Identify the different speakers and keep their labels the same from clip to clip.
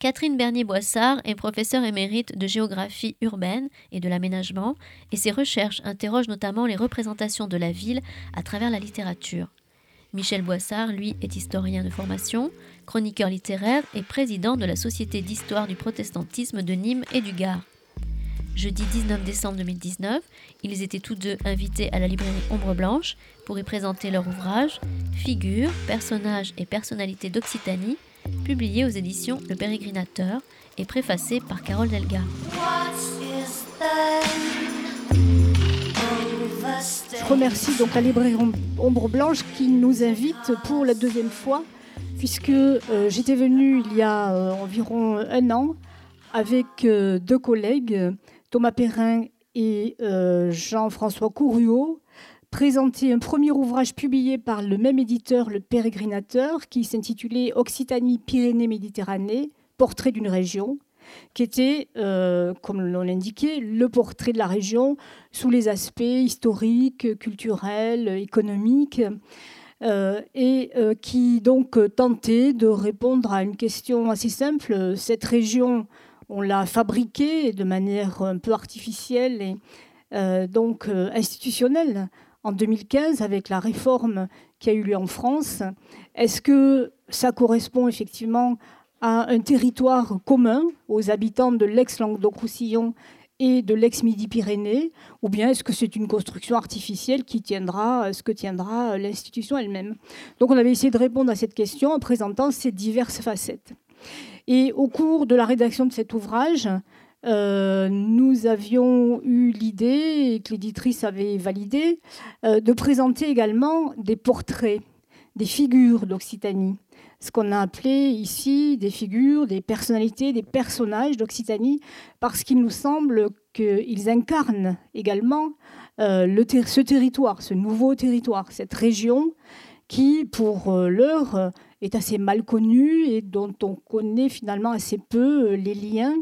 Speaker 1: Catherine Bernier-Boissard est professeure émérite de géographie urbaine et de l'aménagement, et ses recherches interrogent notamment les représentations de la ville à travers la littérature. Michel Boissard, lui, est historien de formation, chroniqueur littéraire et président de la Société d'histoire du protestantisme de Nîmes et du Gard. Jeudi 19 décembre 2019, ils étaient tous deux invités à la librairie Ombre Blanche pour y présenter leur ouvrage Figures, personnages et personnalités d'Occitanie publié aux éditions Le Pérégrinateur et préfacé par Carole Delga.
Speaker 2: Je remercie donc la librairie Ombre Blanche qui nous invite pour la deuxième fois, puisque euh, j'étais venue il y a euh, environ un an avec euh, deux collègues, Thomas Perrin et Jean-François Courriot, présenté un premier ouvrage publié par le même éditeur, Le Pérégrinateur, qui s'intitulait Occitanie-Pyrénées-Méditerranée, portrait d'une région, qui était, euh, comme l'on l'indiquait, le portrait de la région sous les aspects historiques, culturels, économiques, euh, et euh, qui donc tentait de répondre à une question assez simple. Cette région, on l'a fabriquée de manière un peu artificielle et donc institutionnelle en 2015 avec la réforme qui a eu lieu en France. Est-ce que ça correspond effectivement à un territoire commun aux habitants de l'ex-Languedoc-Roussillon et de l'ex-Midi-Pyrénées, ou bien est-ce que c'est une construction artificielle qui tiendra ce que tiendra l'institution elle-même? Donc on avait essayé de répondre à cette question en présentant ces diverses facettes. Et au cours de la rédaction de cet ouvrage, euh, nous avions eu l'idée, et que l'éditrice avait validé, euh, de présenter également des portraits, des figures d'Occitanie. Ce qu'on a appelé ici des figures, des personnalités, des personnages d'Occitanie, parce qu'il nous semble qu'ils incarnent également euh, ce territoire, ce nouveau territoire, cette région qui, pour l'heure, est assez mal connue et dont on connaît finalement assez peu les liens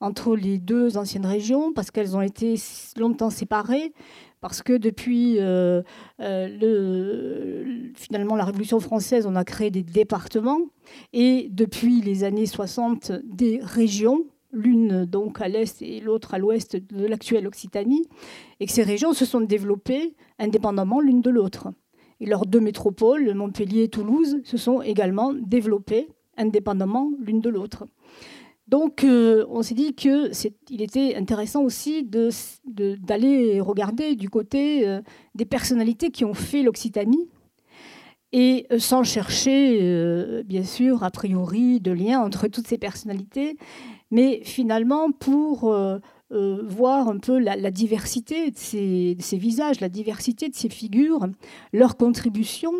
Speaker 2: entre les deux anciennes régions parce qu'elles ont été longtemps séparées, parce que depuis euh, euh, le, finalement la Révolution française, on a créé des départements et depuis les années 60 des régions, l'une donc à l'est et l'autre à l'ouest de l'actuelle Occitanie, et que ces régions se sont développées indépendamment l'une de l'autre. Et leurs deux métropoles, Montpellier et Toulouse, se sont également développées indépendamment l'une de l'autre. Donc, euh, on s'est dit qu'il était intéressant aussi d'aller regarder du côté euh, des personnalités qui ont fait l'Occitanie, et euh, sans chercher, bien sûr, a priori, de lien entre toutes ces personnalités, mais finalement pour voir un peu la, diversité de ces, de ces, visages, la diversité de ces figures, leur contribution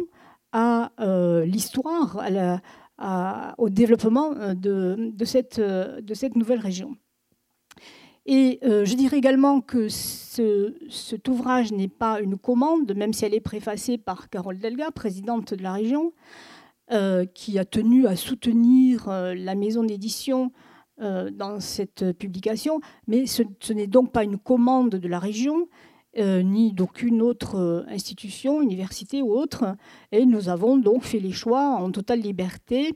Speaker 2: à l'histoire, à la au développement euh, de, cette, euh, de, cette, nouvelle région. Et euh, je dirais également que ce, cet ouvrage n'est pas une commande, même si elle est préfacée par Carole Delga, présidente de la région, qui a tenu à soutenir la maison d'édition dans cette publication. Mais ce n'est donc pas une commande de la région, euh, ni d'aucune autre euh, institution, université ou autre. Et nous avons donc fait les choix en totale liberté,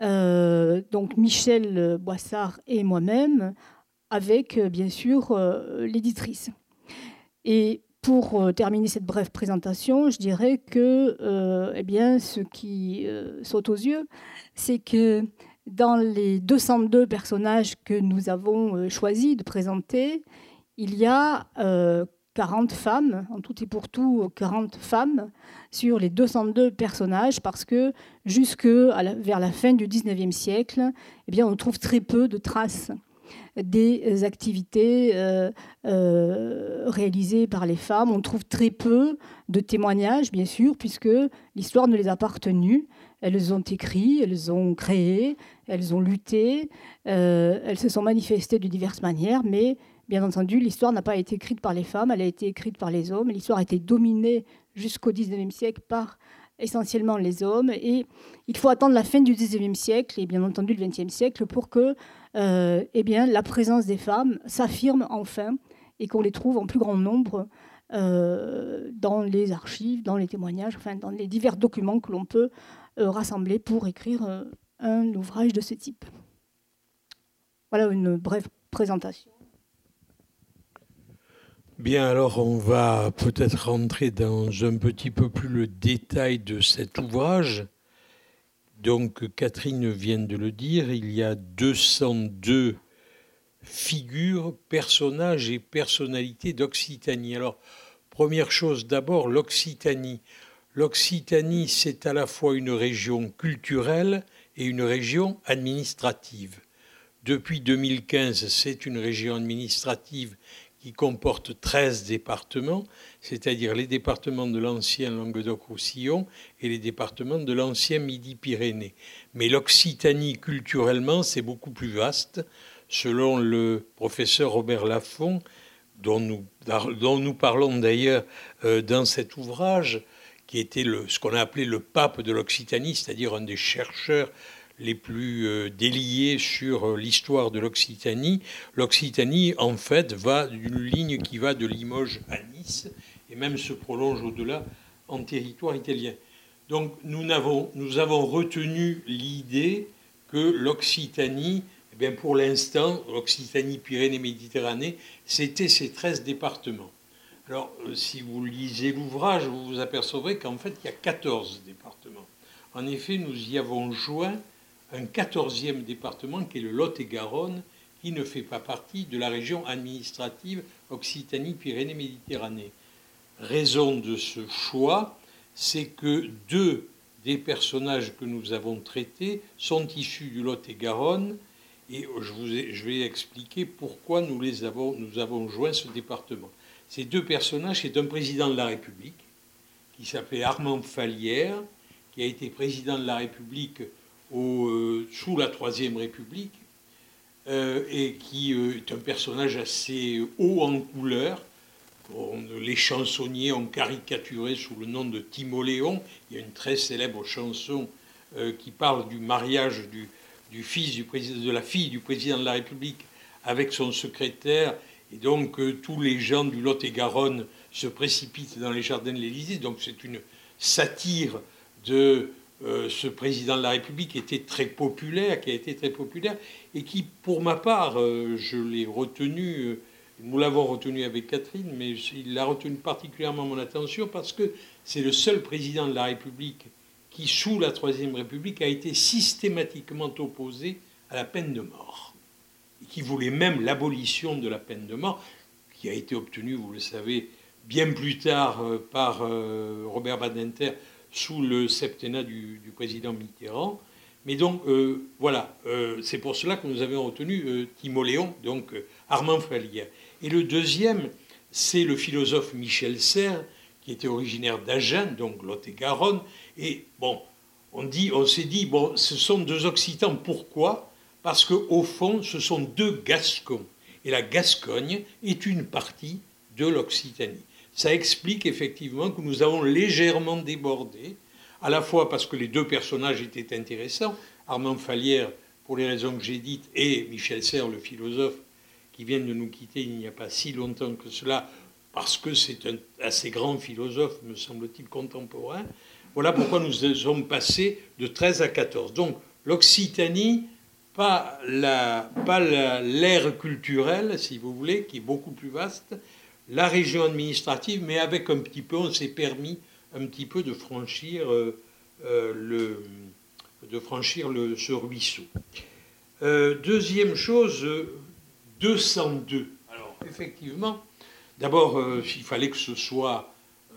Speaker 2: euh, donc Michel Boissard et moi-même, avec bien sûr l'éditrice. Et pour terminer cette brève présentation, je dirais que eh bien, ce qui saute aux yeux, c'est que dans les 202 personnages que nous avons choisi de présenter, il y a 40 femmes, en tout et pour tout 40 femmes, sur les 202 personnages, parce que jusque vers la fin du 19e siècle, eh bien, on trouve très peu de traces des activités euh, euh, réalisées par les femmes. On trouve très peu de témoignages, bien sûr, puisque l'histoire ne les a pas retenues. Elles ont écrit, elles ont créé, elles ont lutté, euh, elles se sont manifestées de diverses manières, mais Bien entendu, l'histoire n'a pas été écrite par les femmes, elle a été écrite par les hommes. L'histoire a été dominée jusqu'au XIXe siècle par essentiellement les hommes. Et il faut attendre la fin du XIXe siècle et bien entendu le XXe siècle pour que euh, eh la présence des femmes s'affirme enfin et qu'on les trouve en plus grand nombre euh, dans les archives, dans les témoignages, enfin dans les divers documents que l'on peut euh, rassembler pour écrire un ouvrage de ce type. Voilà une brève présentation.
Speaker 3: Bien, alors on va peut-être rentrer dans un petit peu plus le détail de cet ouvrage. Donc Catherine vient de le dire, il y a 202 figures, personnages et personnalités d'Occitanie. Alors, première chose d'abord, l'Occitanie. L'Occitanie, c'est à la fois une région culturelle et une région administrative. Depuis 2015, c'est une région administrative qui comporte 13 départements, c'est-à-dire les départements de l'ancien Languedoc-Roussillon et les départements de l'ancien Midi-Pyrénées. Mais l'Occitanie, culturellement, c'est beaucoup plus vaste. Selon le professeur Robert Laffont, dont nous, dont nous parlons d'ailleurs euh, dans cet ouvrage, qui était le, ce qu'on a appelé le pape de l'Occitanie, c'est-à-dire un des chercheurs les plus euh, déliés sur euh, l'histoire de l'Occitanie. L'Occitanie, en fait, va d'une ligne qui va de Limoges à Nice et même se prolonge au-delà en territoire italien. Donc nous avons, retenu l'idée que l'Occitanie, eh bien pour l'instant, l'Occitanie, Pyrénées, Méditerranée, c'était ces 13 départements. Alors, euh, si vous lisez l'ouvrage, vous vous apercevrez qu'en fait, il y a 14 départements. En effet, nous y avons joint un quatorzième département qui est le Lot-et-Garonne, qui ne fait pas partie de la région administrative Occitanie-Pyrénées-Méditerranée. Raison de ce choix, c'est que deux des personnages que nous avons traités sont issus du Lot-et-Garonne, et je, vais expliquer pourquoi nous, les avons, nous avons joint ce département. Ces deux personnages, c'est un président de la République, qui s'appelait Armand Falière, qui a été président de la République euh, sous la Troisième République, euh, et qui euh, est un personnage assez haut en couleur. les chansonniers ont caricaturé sous le nom de Timoléon. Il y a une très célèbre chanson qui parle du mariage du, du fils du président, de la fille du président de la République avec son secrétaire. Et donc tous les gens du Lot-et-Garonne se précipitent dans les jardins de l'Élysée. Donc c'est une satire de euh, ce président de la République était très populaire, qui a été très populaire, et qui, pour ma part, euh, je l'ai retenu, euh, nous l'avons retenu avec Catherine, mais il a retenu particulièrement mon attention parce que c'est le seul président de la République qui, sous la Troisième République, a été systématiquement opposé à la peine de mort, et qui voulait même l'abolition de la peine de mort, qui a été obtenue, vous le savez, bien plus tard par Robert Badinter sous le septennat du, président Mitterrand. Mais donc, euh, voilà, euh, c'est pour cela que nous avions retenu euh, Timoléon, donc Armand Falière. Et le deuxième, c'est le philosophe Michel Serres, qui était originaire d'Agen, donc Lot-et-Garonne. Et bon, on, dit, on s'est dit, bon, ce sont deux Occitans. Pourquoi? Parce qu'au fond, ce sont deux Gascons. Et la Gascogne est une partie de l'Occitanie ça explique effectivement que nous avons légèrement débordé, à la fois parce que les deux personnages étaient intéressants, Armand Falière, pour les raisons que j'ai dites, et Michel Serres, le philosophe, qui vient de nous quitter il n'y a pas si longtemps que cela, parce que c'est un assez grand philosophe, me semble-t-il, contemporain. Voilà pourquoi nous sommes passés de 13 à 14. Donc l'Occitanie, pas l'ère pas culturelle, si vous voulez, qui est beaucoup plus vaste, la région administrative, mais avec un petit peu, on s'est permis un petit peu de franchir, euh, euh, le, de franchir le, ce ruisseau. Euh, deuxième chose, 202. Alors, effectivement, d'abord, il fallait que ce soit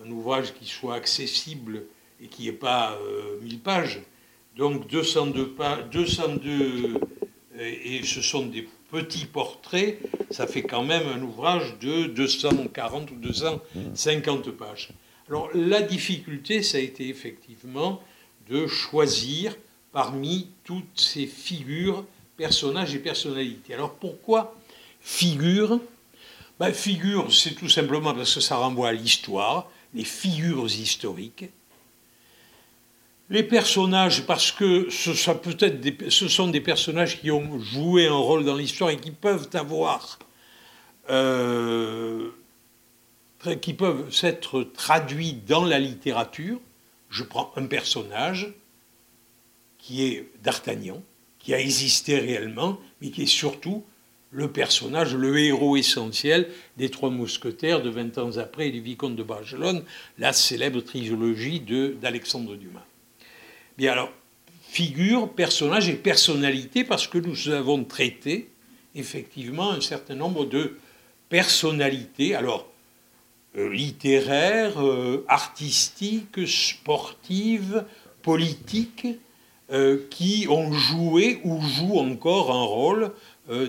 Speaker 3: un ouvrage qui soit accessible et qui n'ait pas 1000 pages. Donc, 202, 202 et ce sont des petit portrait, ça fait quand même un ouvrage de 240 ou 250 pages. Alors la difficulté, ça a été effectivement de choisir parmi toutes ces figures, personnages et personnalités. Alors pourquoi figures? Ben, Figures, c'est tout simplement parce que ça renvoie à l'histoire, les figures historiques. Les personnages, parce que ce, peut-être ce sont des personnages qui ont joué un rôle dans l'histoire et qui peuvent avoir, euh, qui peuvent s'être traduits dans la littérature. Je prends un personnage qui est d'Artagnan, qui a existé réellement, mais qui est surtout le personnage, le héros essentiel des Trois Mousquetaires de 20 ans après et du Vicomte de Barcelone, la célèbre trilogie d'Alexandre Dumas. Bien alors, figure, personnage et personnalité, parce que nous avons traité effectivement un certain nombre de personnalités, alors euh, littéraires, euh, artistiques, sportives, politiques, euh, qui ont joué ou jouent encore un rôle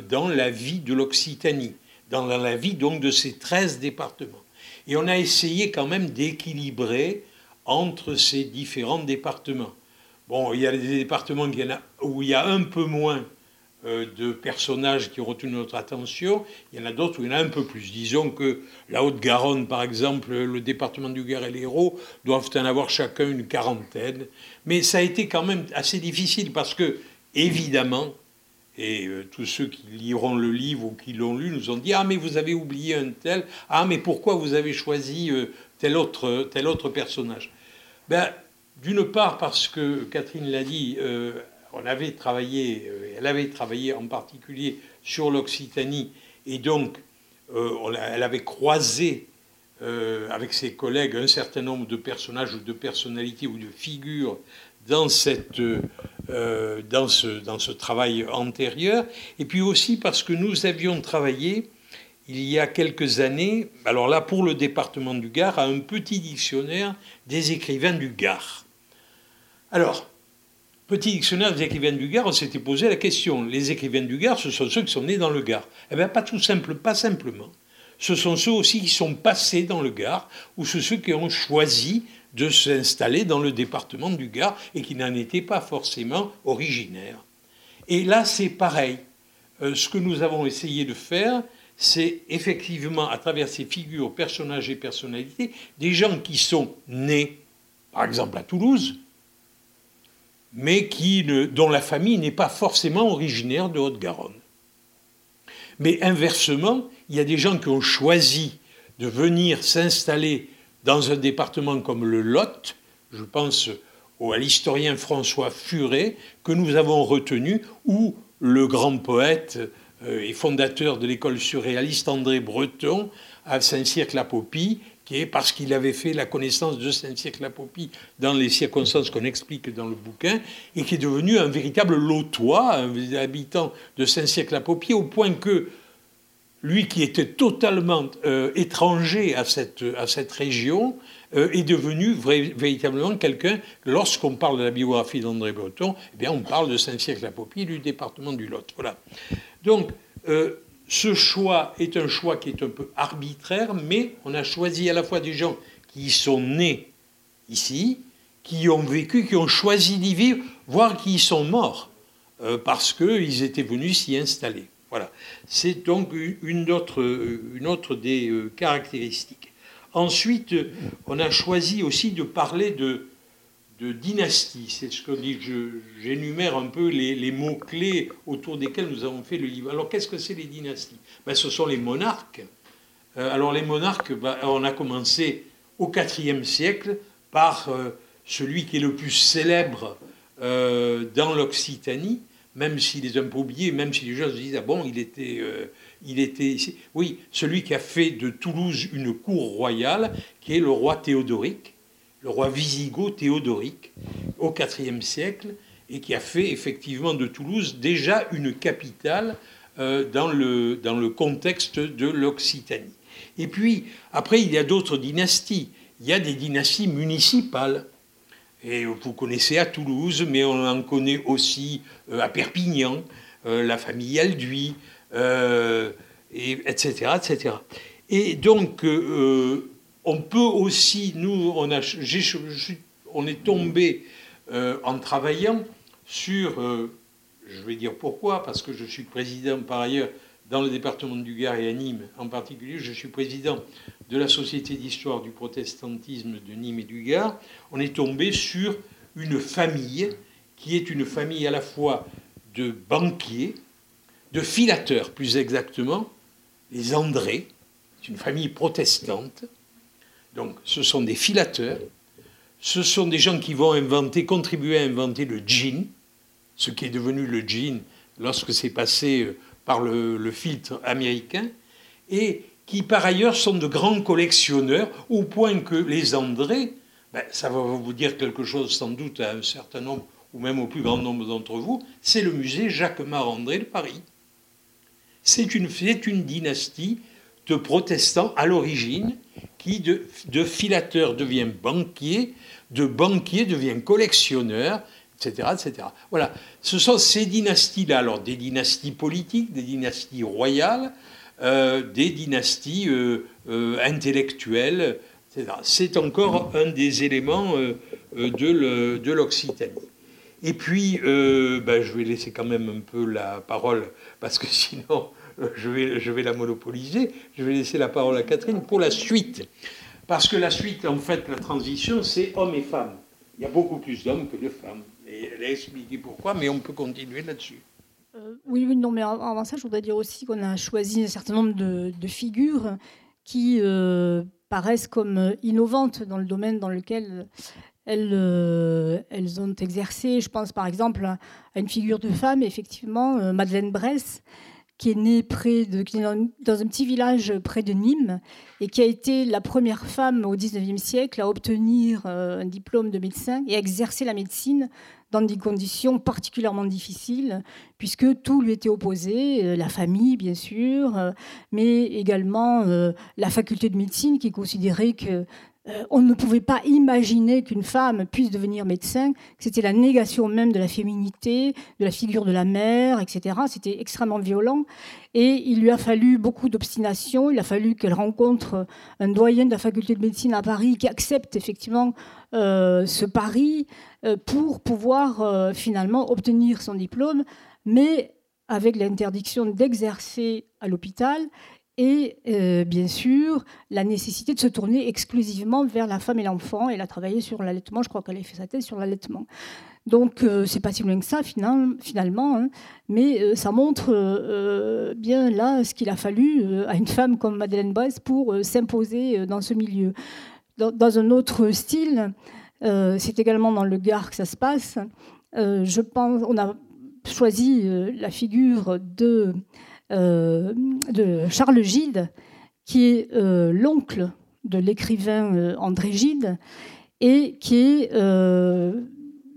Speaker 3: dans la vie de l'Occitanie, dans la vie donc de ces 13 départements. Et on a essayé quand même d'équilibrer entre ces différents départements. Bon, il y a des départements où il y a un peu moins euh, de personnages qui ont retenu notre attention. Il y en a d'autres où il y en a un peu plus. Disons que la Haute-Garonne, par exemple, le département du Gard et l'Hérault, doivent en avoir chacun une quarantaine. Mais ça a été quand même assez difficile parce que, évidemment, et euh, tous ceux qui liront le livre ou qui l'ont lu nous ont dit Ah, mais vous avez oublié un tel. Ah, mais pourquoi vous avez choisi euh, tel, autre, tel autre personnage? Ben, D'une part, parce que Catherine l'a dit, euh, on avait travaillé, elle avait travaillé en particulier sur l'Occitanie, et donc elle avait croisé avec ses collègues un certain nombre de personnages ou de personnalités ou de figures dans, cette, euh, dans, ce, dans ce travail antérieur, et puis aussi parce que nous avions travaillé il y a quelques années, alors là pour le département du Gard, à un petit dictionnaire des écrivains du Gard. Alors, petit dictionnaire des écrivains du Gard, on s'était posé la question, les écrivains du Gard, ce sont ceux qui sont nés dans le Gard. Eh bien, pas tout simple, pas simplement. Ce sont ceux aussi qui sont passés dans le Gard, ou ce ceux qui ont choisi de s'installer dans le département du Gard et qui n'en était pas forcément originaire. Et là, c'est pareil. Euh, ce que nous avons essayé de faire, c'est effectivement, à travers ces figures, personnages et personnalités, des gens qui sont nés, par exemple à Toulouse, mais qui dont la famille n'est pas forcément originaire de Haute-Garonne. Mais inversement, il y a des gens qui ont choisi de venir s'installer dans un département comme le Lot, je pense à l'historien François Furet, que nous avons retenu, ou le grand poète euh, et fondateur de l'école surréaliste André Breton à Saint-Cyr-la-Popie, qui est parce qu'il avait fait la connaissance de Saint-Cyr-la-Popie dans les circonstances qu'on explique dans le bouquin, et qui est devenu un véritable lotois, un habitant de Saint-Cyr-la-Popie, au point que lui qui était totalement euh, étranger à cette, à cette région, euh, est devenu véritablement quelqu'un, lorsqu'on parle de la biographie d'André Breton, eh bien, on parle de Saint-Cyr-la-Popie, du département du Lot. Voilà. Donc, euh, ce choix est un choix qui est un peu arbitraire, mais on a choisi à la fois des gens qui sont nés ici, qui ont vécu, qui ont choisi d'y vivre, voire qui y sont morts, parce qu'ils étaient venus s'y installer. Voilà. C'est donc une autre, une autre des euh, caractéristiques. Ensuite, on a choisi aussi de parler de, de dynastie. C'est ce que dit, j'énumère un peu les, mots-clés autour desquels nous avons fait le livre. Alors, qu'est-ce que c'est les dynasties? Ben, Ce sont les monarques. Euh, alors, les monarques, ben, on a commencé au IVe siècle par euh, celui qui est le plus célèbre dans l'Occitanie, même s'il est un peu oublié, même si les gens se disent, ah bon, il était, euh, il était ici. Oui, celui qui a fait de Toulouse une cour royale, qui est le roi Théodoric, le roi wisigoth Théodoric, au IVe siècle, et qui a fait effectivement de Toulouse déjà une capitale euh, dans, le, dans le contexte de l'Occitanie. Et puis, après, il y a d'autres dynasties. Il y a des dynasties municipales. Et vous connaissez à Toulouse, mais on en connaît aussi euh, à Perpignan, euh, la famille Alduy, et, etc., etc. Et donc, on peut aussi, nous, on, est tombé en travaillant sur, je vais dire pourquoi, parce que je suis président par ailleurs dans le département du Gard et à Nîmes en particulier, je suis président de la Société d'histoire du protestantisme de Nîmes et du Gard, on est tombé sur une famille qui est une famille à la fois de banquiers, de filateurs plus exactement, les André, c'est une famille protestante, donc ce sont des filateurs, ce sont des gens qui vont inventer, contribuer à inventer le gin, ce qui est devenu le gin lorsque c'est passé par le, filtre américain, et qui par ailleurs sont de grands collectionneurs, au point que les André, ben, ça va vous dire quelque chose sans doute à un certain nombre, ou même au plus grand nombre d'entre vous, c'est le musée Jacques-Marc-André de Paris. C'est une dynastie de protestants à l'origine qui, de, de filateur, devient banquier, de banquier devient collectionneur, etc., etc. Voilà, ce sont ces dynasties-là, alors des dynasties politiques, des dynasties royales, euh, des dynasties euh, euh, intellectuelles, etc. C'est encore un des éléments de l'Occitanie. Et puis, ben, je vais laisser quand même un peu la parole, parce que sinon, je vais, la monopoliser. Je vais laisser la parole à Catherine pour la suite. Parce que la suite, en fait, la transition, c'est hommes et femmes. Il y a beaucoup plus d'hommes que de femmes. Et elle a expliqué pourquoi, mais on peut continuer là-dessus.
Speaker 2: Euh, oui, oui, non, mais avant ça, je voudrais dire aussi qu'on a choisi un certain nombre de, figures qui euh, paraissent comme innovantes dans le domaine dans lequel elles, euh, elles ont exercé. Je pense par exemple à une figure de femme, effectivement, Madeleine Bress, qui est née près de, dans un petit village près de Nîmes et qui a été la première femme au XIXe siècle à obtenir un diplôme de médecin et à exercer la médecine dans des conditions particulièrement difficiles, puisque tout lui était opposé, euh, la famille bien sûr, euh, mais également euh, la faculté de médecine qui considérait que on ne pouvait pas imaginer qu'une femme puisse devenir médecin, c'était la négation même de la féminité, de la figure de la mère, etc. C'était extrêmement violent. Et il lui a fallu beaucoup d'obstination. Il a fallu qu'elle rencontre un doyen de la faculté de médecine à Paris qui accepte effectivement ce pari euh, pour pouvoir euh, finalement obtenir son diplôme, mais avec l'interdiction d'exercer à l'hôpital et euh, bien sûr la nécessité de se tourner exclusivement vers la femme et l'enfant. Elle a travaillé sur l'allaitement, je crois qu'elle a fait sa thèse sur l'allaitement. Donc c'est pas si loin que ça finalement, hein. mais ça montre bien là ce qu'il a fallu à une femme comme Madeleine Boyce pour s'imposer dans ce milieu. dans, un autre style, euh, c'est également dans le Gard que ça se passe. Euh, je pense, on a choisi euh, la figure de, de Charles Gide, qui est l'oncle de l'écrivain André Gide, et qui est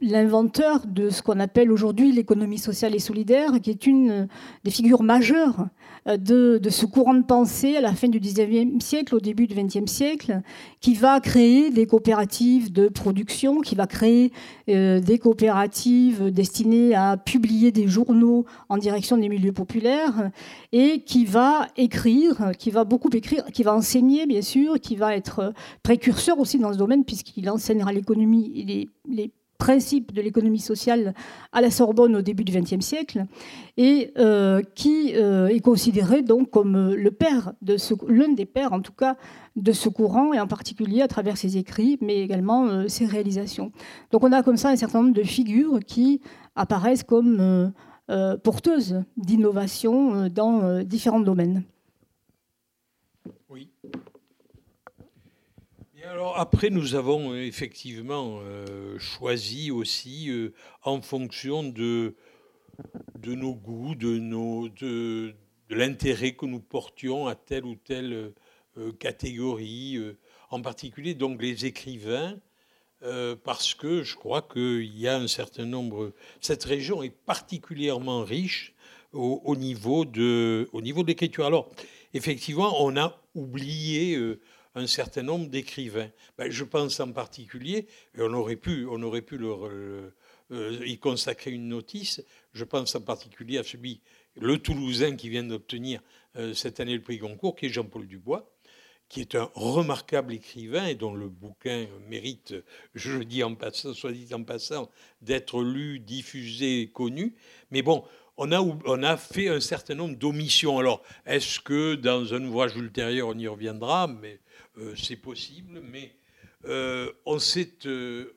Speaker 2: l'inventeur de ce qu'on appelle aujourd'hui l'économie sociale et solidaire, qui est une des figures majeures euh, de, ce courant de pensée à la fin du 19e siècle, au début du 20e siècle, qui va créer des coopératives de production, qui va créer euh, des coopératives destinées à publier des journaux en direction des milieux populaires, et qui va écrire, qui va beaucoup écrire, qui va enseigner, bien sûr, qui va être précurseur aussi dans ce domaine, puisqu'il enseignera l'économie et les, les principe de l'économie sociale à la Sorbonne au début du XXe siècle, et euh, qui euh, est considéré donc comme le père de l'un des pères en tout cas de ce courant, et en particulier à travers ses écrits, mais également euh, ses réalisations. Donc on a comme ça un certain nombre de figures qui apparaissent comme porteuses d'innovation dans différents domaines.
Speaker 3: Alors après, nous avons euh, effectivement euh, choisi aussi euh, en fonction de, de nos goûts, de, nos, de, l'intérêt que nous portions à telle ou telle catégorie, en particulier donc les écrivains, parce que je crois qu'il y a un certain nombre. Cette région est particulièrement riche au niveau de, au niveau de l'écriture. Alors, effectivement, on a oublié un certain nombre d'écrivains. Ben, je pense en particulier, et on aurait pu, on aurait pu leur, euh, y consacrer une notice, je pense en particulier à celui, le Toulousain qui vient d'obtenir euh, cette année le prix Goncourt, qui est Jean-Paul Dubois, qui est un remarquable écrivain et dont le bouquin mérite, je le dis en passant, soit dit en passant, d'être lu, diffusé, connu. Mais bon, on a, on a fait un certain nombre d'omissions. Alors, est-ce que dans un ouvrage ultérieur, on y reviendra? Mais c'est possible, mais euh, on s'est euh,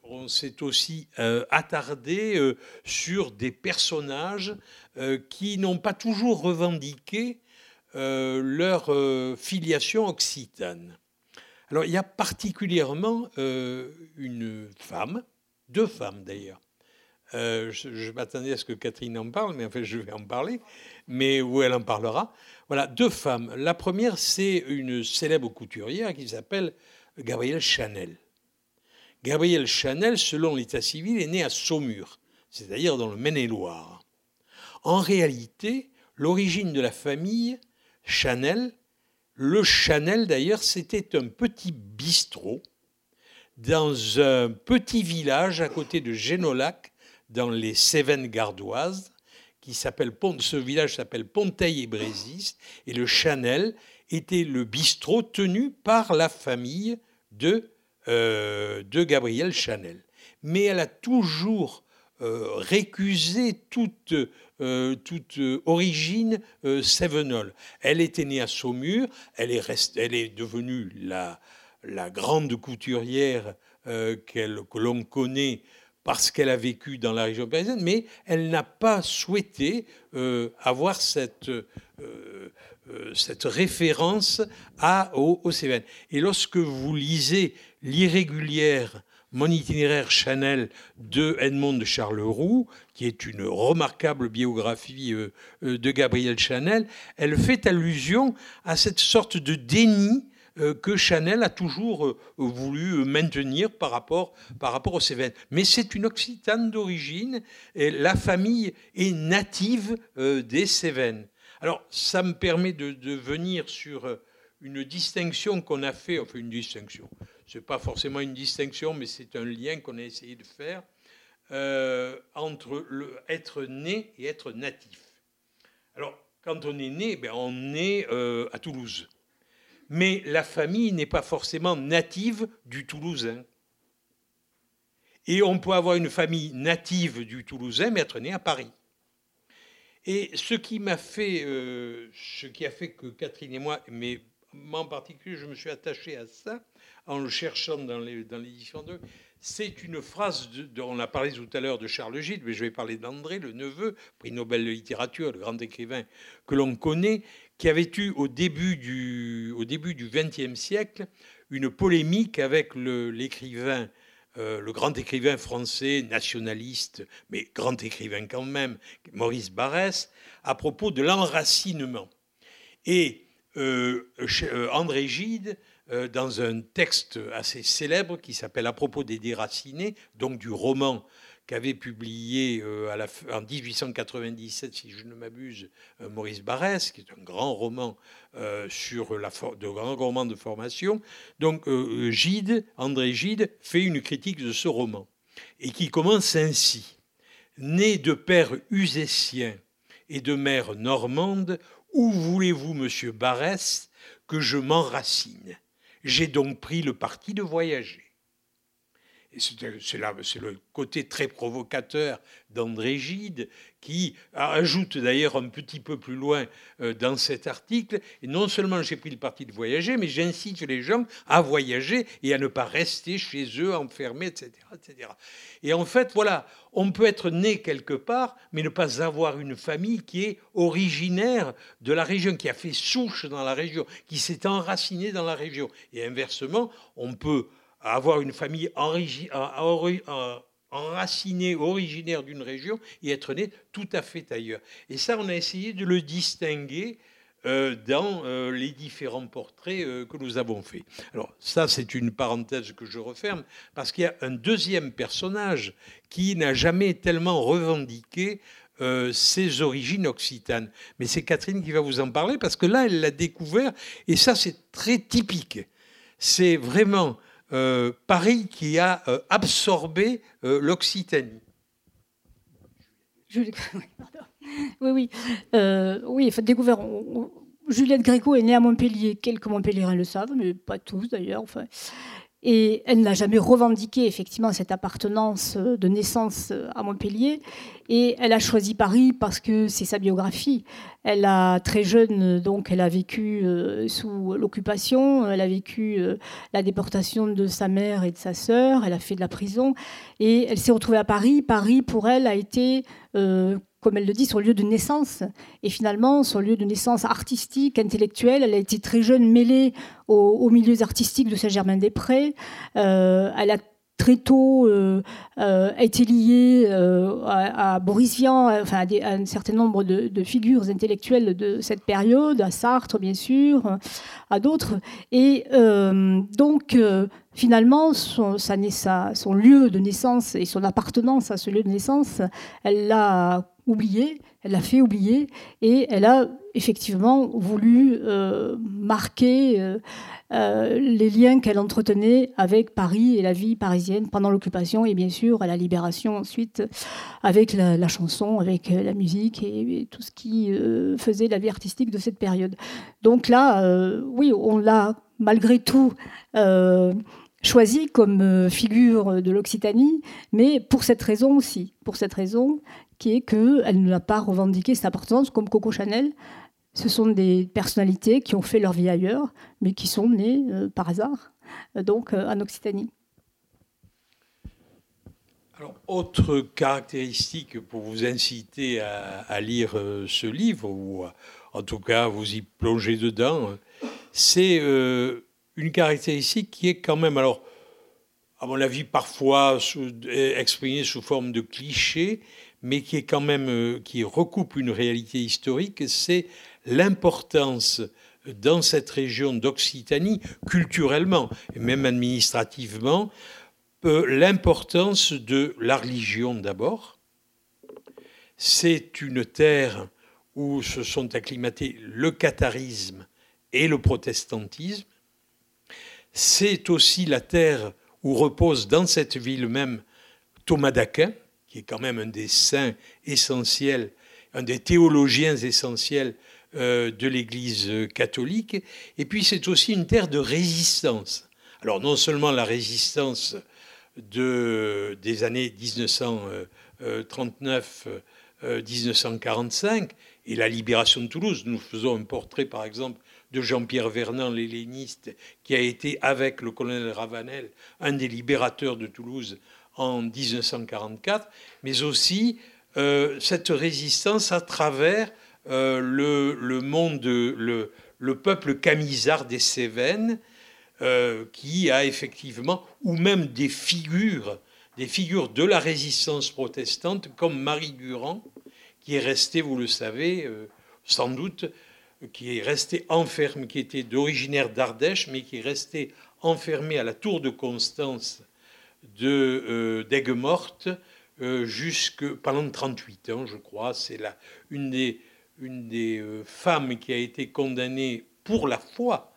Speaker 3: aussi attardé sur des personnages qui n'ont pas toujours revendiqué leur filiation occitane. Alors il y a particulièrement une femme, deux femmes d'ailleurs, Euh, je, m'attendais à ce que Catherine en parle, mais en fait, je vais en parler. Mais où elle en parlera. Voilà, deux femmes. La première, c'est une célèbre couturière qui s'appelle Gabrielle Chanel. Gabrielle Chanel, selon l'état civil, est née à Saumur, c'est-à-dire dans le Maine-et-Loire. En réalité, l'origine de la famille Chanel, le Chanel d'ailleurs, c'était un petit bistrot dans un petit village à côté de Génolac, dans les Cévennes gardoises, qui s'appelle ce village s'appelle Ponteil et Brésis, et le Chanel était le bistrot tenu par la famille de, euh, de Gabrielle Chanel. Mais elle a toujours euh, récusé toute, euh, toute origine sévenole. Elle était née à Saumur, elle est, elle est devenue la, la grande couturière euh, que l'on connaît parce qu'elle a vécu dans la région parisienne, mais elle n'a pas souhaité euh, avoir cette, euh, cette référence à, au, au Cévennes. Et lorsque vous lisez l'irrégulière mon itinéraire Chanel de Edmond de Charleroux, qui est une remarquable biographie de Gabrielle Chanel, elle fait allusion à cette sorte de déni euh, que Chanel a toujours euh, voulu maintenir par rapport, par rapport aux Cévennes. Mais c'est une Occitane d'origine et la famille est native euh, des Cévennes. Alors, ça me permet de, venir sur une distinction qu'on a fait, enfin une distinction, ce n'est pas forcément une distinction, mais c'est un lien qu'on a essayé de faire entre être né et être natif. Alors, quand on est né, ben, on est à Toulouse mais la famille n'est pas forcément native du Toulousain. Et on peut avoir une famille native du Toulousain, mais être né à Paris. Et ce qui m'a fait, euh, ce qui a fait que Catherine et moi, mais en particulier, je me suis attaché à ça en le cherchant dans l'édition dans 2, c'est une phrase, dont on a parlé tout à l'heure de Charles Gide, mais je vais parler d'André, le neveu, prix Nobel de littérature, le grand écrivain que l'on connaît, qui avait eu au début du XXe siècle une polémique avec l'écrivain, euh, le, grand écrivain français nationaliste, mais grand écrivain quand même, Maurice Barrès, à propos de l'enracinement. Et euh, euh, André Gide dans un texte assez célèbre qui s'appelle À propos des déracinés, donc du roman qu'avait publié euh, en 1897, si je ne m'abuse, euh, Maurice Barrès, qui est un grand roman la de formation. Donc Gide, André Gide, fait une critique de ce roman et qui commence ainsi Né de père usécien et de mère normande, où voulez-vous, monsieur Barrès, que je m'enracine? J'ai donc pris le parti de voyager. C'est le côté très provocateur d'André Gide, qui ajoute d'ailleurs un petit peu plus loin euh, dans cet article, et non seulement j'ai pris le parti de voyager, mais j'incite les gens à voyager et à ne pas rester chez eux enfermés, etc. etc. Et en fait, voilà, on peut être né quelque part, mais ne pas avoir une famille qui est originaire de la région, qui a fait souche dans la région, qui s'est enracinée dans la région. Et inversement, on peut avoir une famille enracinée, originaire d'une région et être né tout à fait ailleurs. Et ça, on a essayé de le distinguer euh, dans euh, les différents portraits euh, que nous avons faits. Alors ça, c'est une parenthèse que je referme, parce qu'il y a un deuxième personnage qui n'a jamais tellement revendiqué ses origines occitanes. Mais c'est Catherine qui va vous en parler, parce que là, elle l'a découvert, et ça, c'est très typique. C'est vraiment euh, Paris qui a euh, absorbé euh, l'Occitanie.
Speaker 2: Oui, oui. oui, enfin, découvert. Juliette Gréco est née à Montpellier. Quelques Montpelliérains le savent, mais pas tous d'ailleurs. Et elle n'a jamais revendiqué effectivement cette appartenance euh, de naissance euh, à Montpellier. Et elle a choisi Paris parce que c'est sa biographie. Elle a très jeune, donc, elle a vécu euh, sous l'occupation. Elle a vécu la déportation de sa mère et de sa sœur. Elle a fait de la prison et elle s'est retrouvée à Paris. Paris, pour elle, a été comme elle le dit, son lieu de naissance. Et finalement, son lieu de naissance artistique, intellectuelle, elle a été très jeune mêlée aux, milieux artistiques de Saint-Germain-des-Prés. Euh, elle a très tôt a été lié à, Boris Vian, enfin à, un certain nombre de, figures intellectuelles de cette période, à Sartre bien sûr, à d'autres. Et donc finalement, son, son lieu de naissance et son appartenance à ce lieu de naissance, elle l'a oublié, elle l'a fait oublier, et elle a effectivement voulu euh, marquer euh, euh, les liens qu'elle entretenait avec Paris et la vie parisienne pendant l'occupation, et bien sûr à la libération ensuite, avec la, chanson, avec la musique et, tout ce qui faisait la vie artistique de cette période. Donc là, oui, on l'a malgré tout choisie comme euh, figure de l'Occitanie, mais pour cette raison aussi, pour cette raison qui est qu'elle ne l'a pas revendiqué cette importance comme Coco Chanel. Ce sont des personnalités qui ont fait leur vie ailleurs, mais qui sont nées euh, par hasard, euh, donc en Occitanie.
Speaker 3: Alors, autre caractéristique pour vous inciter à, lire ce livre, ou en tout cas vous y plonger dedans, c'est une caractéristique qui est quand même, alors, à mon avis, parfois exprimée sous forme de cliché, mais qui est quand même, euh, qui recoupe une réalité historique, c'est l'importance dans cette région d'Occitanie, culturellement et même administrativement, euh, l'importance de la religion d'abord. C'est une terre où se sont acclimatés le catharisme et le protestantisme c'est aussi la terre où repose dans cette ville même Thomas d'Aquin, qui est quand même un des saints essentiels, un des théologiens essentiels de l'Église catholique. Et puis c'est aussi une terre de résistance. Alors non seulement la résistance de, des années 1939-1945 et la libération de Toulouse. Nous faisons un portrait, par exemple, de Jean-Pierre Vernant, l'helléniste, qui a été, avec le colonel Ravanel, un des libérateurs de Toulouse en 1944, mais aussi euh, cette résistance à travers euh, le, monde, le, le, peuple camisard des Cévennes, euh, qui a effectivement, ou même des figures, des figures de la résistance protestante, comme Marie Durand, qui est restée, vous le savez, sans doute, qui est resté enfermé, qui était d'originaire d'Ardèche, mais qui est resté enfermé à la tour de Constance de euh, d'Aigues-Mortes euh, jusque pendant 38 ans, je crois. C'est une des, une des euh, femmes qui a été condamnée pour la foi,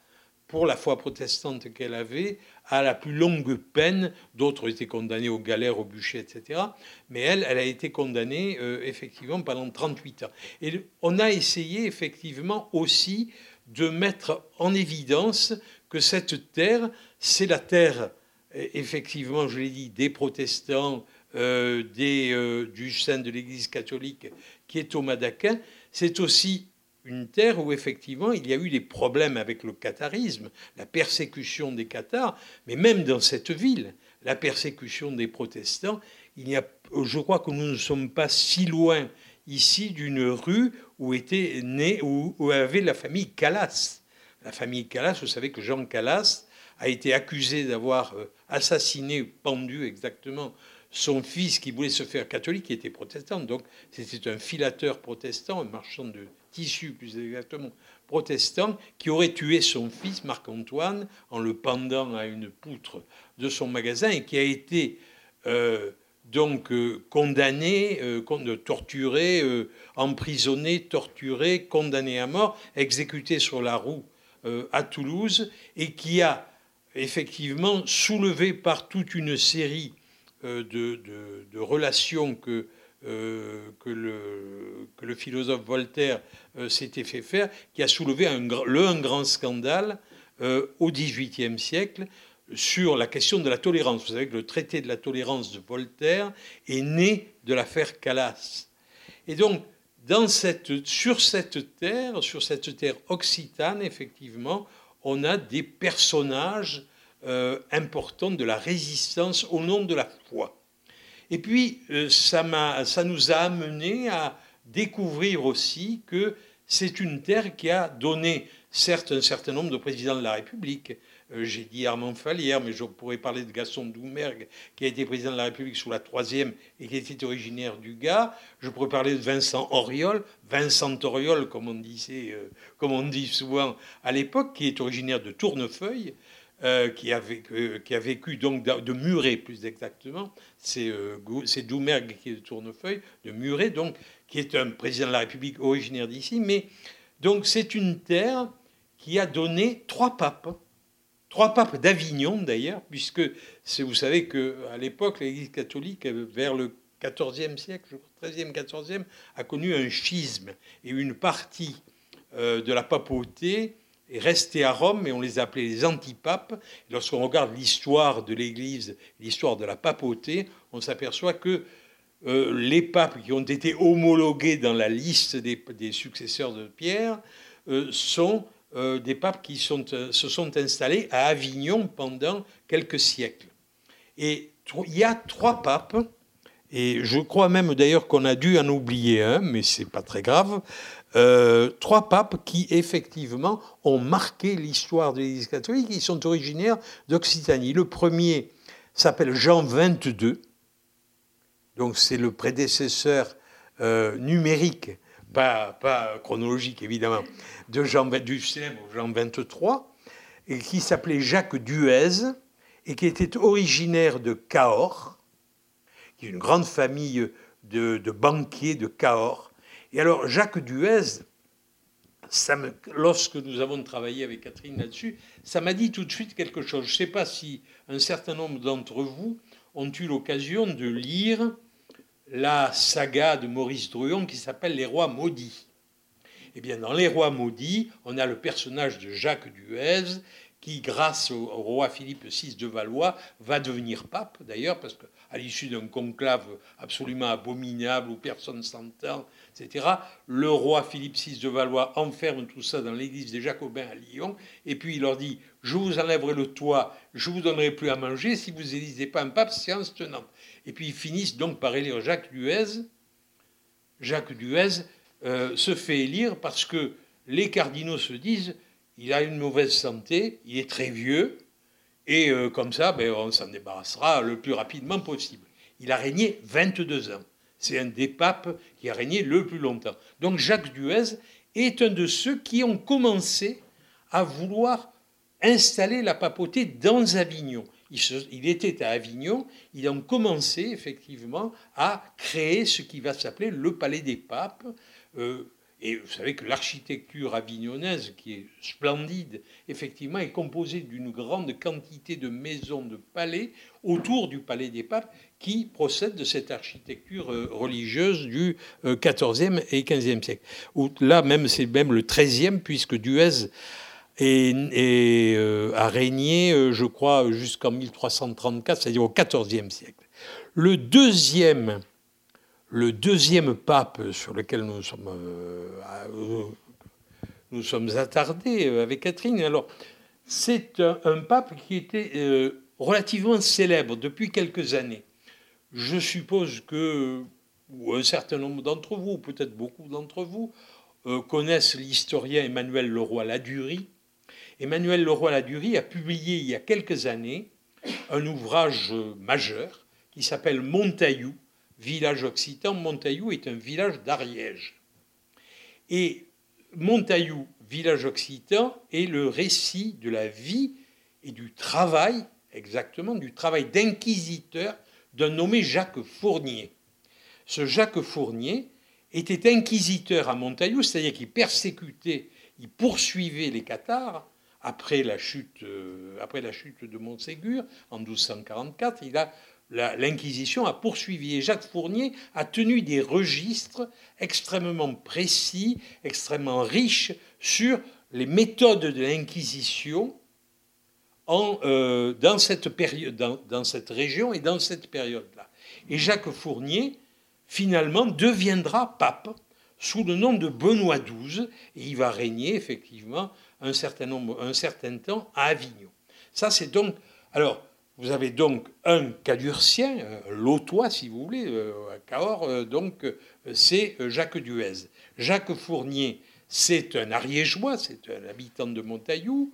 Speaker 3: pour la foi protestante qu'elle avait, à la plus longue peine. D'autres étaient condamnés aux galères, au bûcher, etc. Mais elle, elle a été condamnée euh, effectivement pendant 38 ans. Et on a essayé effectivement aussi de mettre en évidence que cette terre, c'est la terre, effectivement, je l'ai dit, des protestants, euh, des, du sein de l'Église catholique, qui est Thomas d'Aquin. C'est aussi une terre où effectivement il y a eu des problèmes avec le catharisme, la persécution des cathares, mais même dans cette ville, la persécution des protestants, il y a, je crois que nous ne sommes pas si loin ici d'une rue où était né, où, avait la famille Calas. La famille Calas, vous savez que Jean Calas a été accusé d'avoir euh, assassiné, pendu exactement, son fils qui voulait se faire catholique, qui était protestant. Donc c'était un filateur protestant, un marchand de tissu plus exactement protestant, qui aurait tué son fils Marc-Antoine en le pendant à une poutre de son magasin et qui a été euh, donc euh, condamné, euh, torturé, emprisonné, torturé, condamné à mort, exécuté sur la roue à Toulouse et qui a effectivement soulevé par toute une série de, de relations que euh, que, le, que, le, philosophe Voltaire euh, s'était fait faire, qui a soulevé un, le, un grand scandale euh, au XVIIIe siècle sur la question de la tolérance. Vous savez que le traité de la tolérance de Voltaire est né de l'affaire Calas. Et donc, sur cette terre, sur cette terre occitane, effectivement, on a des personnages importants de la résistance au nom de la foi. Et puis, euh, ça, ça nous a amené à découvrir aussi que c'est une terre qui a donné, certes, un certain nombre de présidents de la République. Euh, j'ai dit Armand Falière, mais je pourrais parler de Gaston Doumergue, qui a été président de la République sous la troisième et qui était originaire du Gard. Je pourrais parler de Vincent Auriol, Vincent Auriol, comme on disait, euh, comme on dit souvent à l'époque, qui est originaire de Tournefeuille. Euh, qui, a vécu, qui, a vécu, donc de Muret plus exactement, c'est Doumergue qui est de Tournefeuille, de Muret donc, qui est un président de la République originaire d'ici, mais donc c'est une terre qui a donné trois papes. Trois papes d'Avignon d'ailleurs, puisque vous savez qu'à l'époque, l'Église catholique, vers le XIVe siècle, 13e, 14e, a connu un schisme et une partie euh, de la papauté est restée à Rome et on les appelait les antipapes. Lorsqu'on regarde l'histoire de l'Église, l'histoire de la papauté, on s'aperçoit que euh, les papes qui ont été homologués dans la liste des, successeurs de Pierre euh, sont euh, des papes qui se sont installés à Avignon pendant quelques siècles. Et il y a trois papes, et je crois même d'ailleurs qu'on a dû en oublier un, mais c'est pas très grave, euh, trois papes qui effectivement ont marqué l'histoire de l'Église catholique, ils sont originaires d'Occitanie. Le premier s'appelle Jean XXII, donc c'est le prédécesseur numérique pas, chronologique évidemment, de Jean, du célèbre Jean 23, et qui s'appelait Jacques Duez, et qui était originaire de Cahors, qui est une grande famille de, banquiers de Cahors. Et alors Jacques Duez, lorsque nous avons travaillé avec Catherine là-dessus, ça m'a dit tout de suite quelque chose. Je ne sais pas si un certain nombre d'entre vous ont eu l'occasion de lire la saga de Maurice Druon qui s'appelle Les Rois maudits. Eh bien, dans Les Rois maudits, on a le personnage de Jacques Duez qui, grâce au, roi Philippe VI de Valois, va devenir pape, d'ailleurs, parce qu'à l'issue d'un conclave absolument abominable où personne s'entend, le roi Philippe VI de Valois enferme tout ça dans l'église des Jacobins à Lyon, et puis il leur dit Je vous enlèverai le toit, je vous donnerai plus à manger si vous n'élisez pas un pape séance tenante. Et puis ils finissent donc par élire Jacques Duez. Jacques Duez euh, se fait élire parce que les cardinaux se disent il a une mauvaise santé, il est très vieux, et euh, comme ça, ben, on s'en débarrassera le plus rapidement possible. Il a régné 22 ans. C'est un des papes qui a régné le plus longtemps. Donc Jacques Duez est un de ceux qui ont commencé à vouloir installer la papauté dans Avignon il, était à Avignon, ils ont commencé effectivement à créer ce qui va s'appeler le Palais des Papes. Euh, et vous savez que l'architecture avignonnaise, qui est splendide, effectivement, est composée d'une grande quantité de maisons, de palais autour du Palais des Papes, qui procèdent de cette architecture euh, religieuse du XIVe euh, et XVe siècle. Là, même, c'est même le XIIIe, puisque Duez et, euh, a régné, je crois, jusqu'en 1334, c'est-à-dire au XIVe siècle. Le deuxième, le deuxième pape sur lequel nous sommes, nous sommes attardés avec Catherine, alors c'est un, pape qui était relativement célèbre depuis quelques années. Je suppose que un certain nombre d'entre vous, peut-être beaucoup d'entre vous, connaissent l'historien Emmanuel Leroy-Ladurie, Emmanuel Leroy-Ladurie a publié il y a quelques années un ouvrage majeur qui s'appelle Montaillou, village occitan. Montaillou est un village d'Ariège. Et Montaillou, village occitan, est le récit de la vie et du travail, exactement, du travail d'inquisiteur d'un nommé Jacques Fournier. Ce Jacques Fournier était inquisiteur à Montaillou, c'est-à-dire qu'il persécutait, il poursuivait les cathares, après la chute, euh, de Montségur en 1244, il a l'Inquisition a poursuivi et Jacques Fournier a tenu des registres extrêmement précis, extrêmement riches sur les méthodes de l'Inquisition euh, dans, cette période, dans, cette région et dans cette période-là. Et Jacques Fournier, finalement, deviendra pape sous le nom de Benoît XII et il va régner effectivement un certain, nombre, un certain temps à Avignon. Ça, c'est donc. Alors, vous avez donc un cadurcien, un lotois, si vous voulez, euh, à Cahors, euh, donc, c'est Jacques Duez. Jacques Fournier, c'est un ariégeois, c'est un habitant de Montaillou.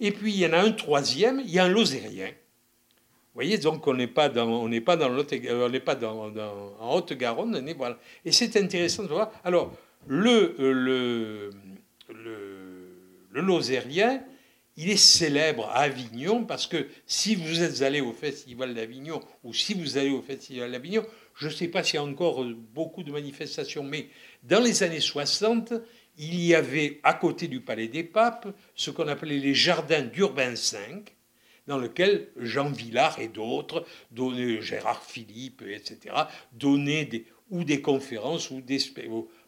Speaker 3: Et puis il y en a un troisième, il y a un Lozérien. Vous voyez, donc on n'est pas dans, on n'est pas dans on pas dans, en Haute-Garonne, voilà. Et c'est intéressant de voir. Alors le, le, le, le Lozérien, il est célèbre à Avignon parce que si vous êtes allé au Festival d'Avignon ou si vous allez au Festival d'Avignon, je ne sais pas s'il y a encore beaucoup de manifestations, mais dans les années 60, il y avait à côté du Palais des Papes ce qu'on appelait les jardins d'Urbain V, dans lequel Jean Villard et d'autres, Gérard Philippe, etc., donnaient ou des conférences, ou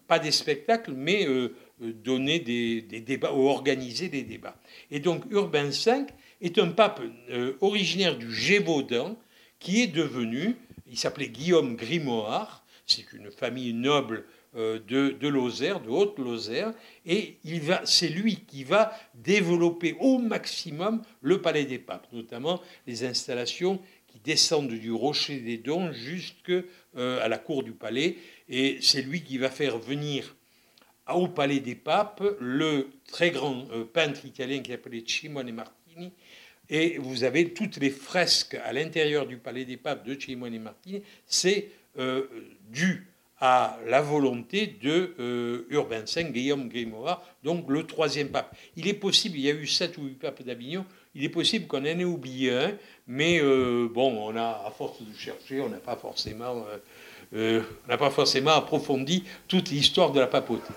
Speaker 3: pas des spectacles, mais euh, donner des, débats ou organiser des débats. Et donc Urbain V est un pape euh, originaire du Gévaudan qui est devenu, il s'appelait Guillaume Grimoire, c'est une famille noble de, de Lozère, de Haute-Lozère, et il va, c'est lui qui va développer au maximum le palais des papes, notamment les installations qui descendent du rocher des Dons jusqu'à à la cour du palais, et c'est lui qui va faire venir au Palais des Papes le très grand euh, peintre italien qui s'appelait Cimone Martini. Et vous avez toutes les fresques à l'intérieur du Palais des Papes de Cimone Martini. C'est euh, dû à la volonté de euh, Urbain V, Guillaume Grimoire, donc le troisième pape. Il est possible, il y a eu sept ou huit papes d'Avignon, il est possible qu'on en ait oublié un, mais bon, on a, à force de chercher, on n'a pas forcément, on n'a pas forcément approfondi toute l'histoire de la papauté.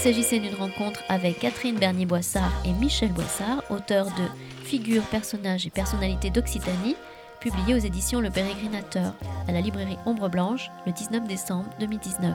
Speaker 1: S'agissait d'une rencontre avec Catherine Bernier-Boissard et Michel Boissard, auteurs de Figures, personnages et personnalités d'Occitanie, publié aux éditions Le Pérégrinateur, à la librairie Ombre Blanche, le 19 décembre 2019.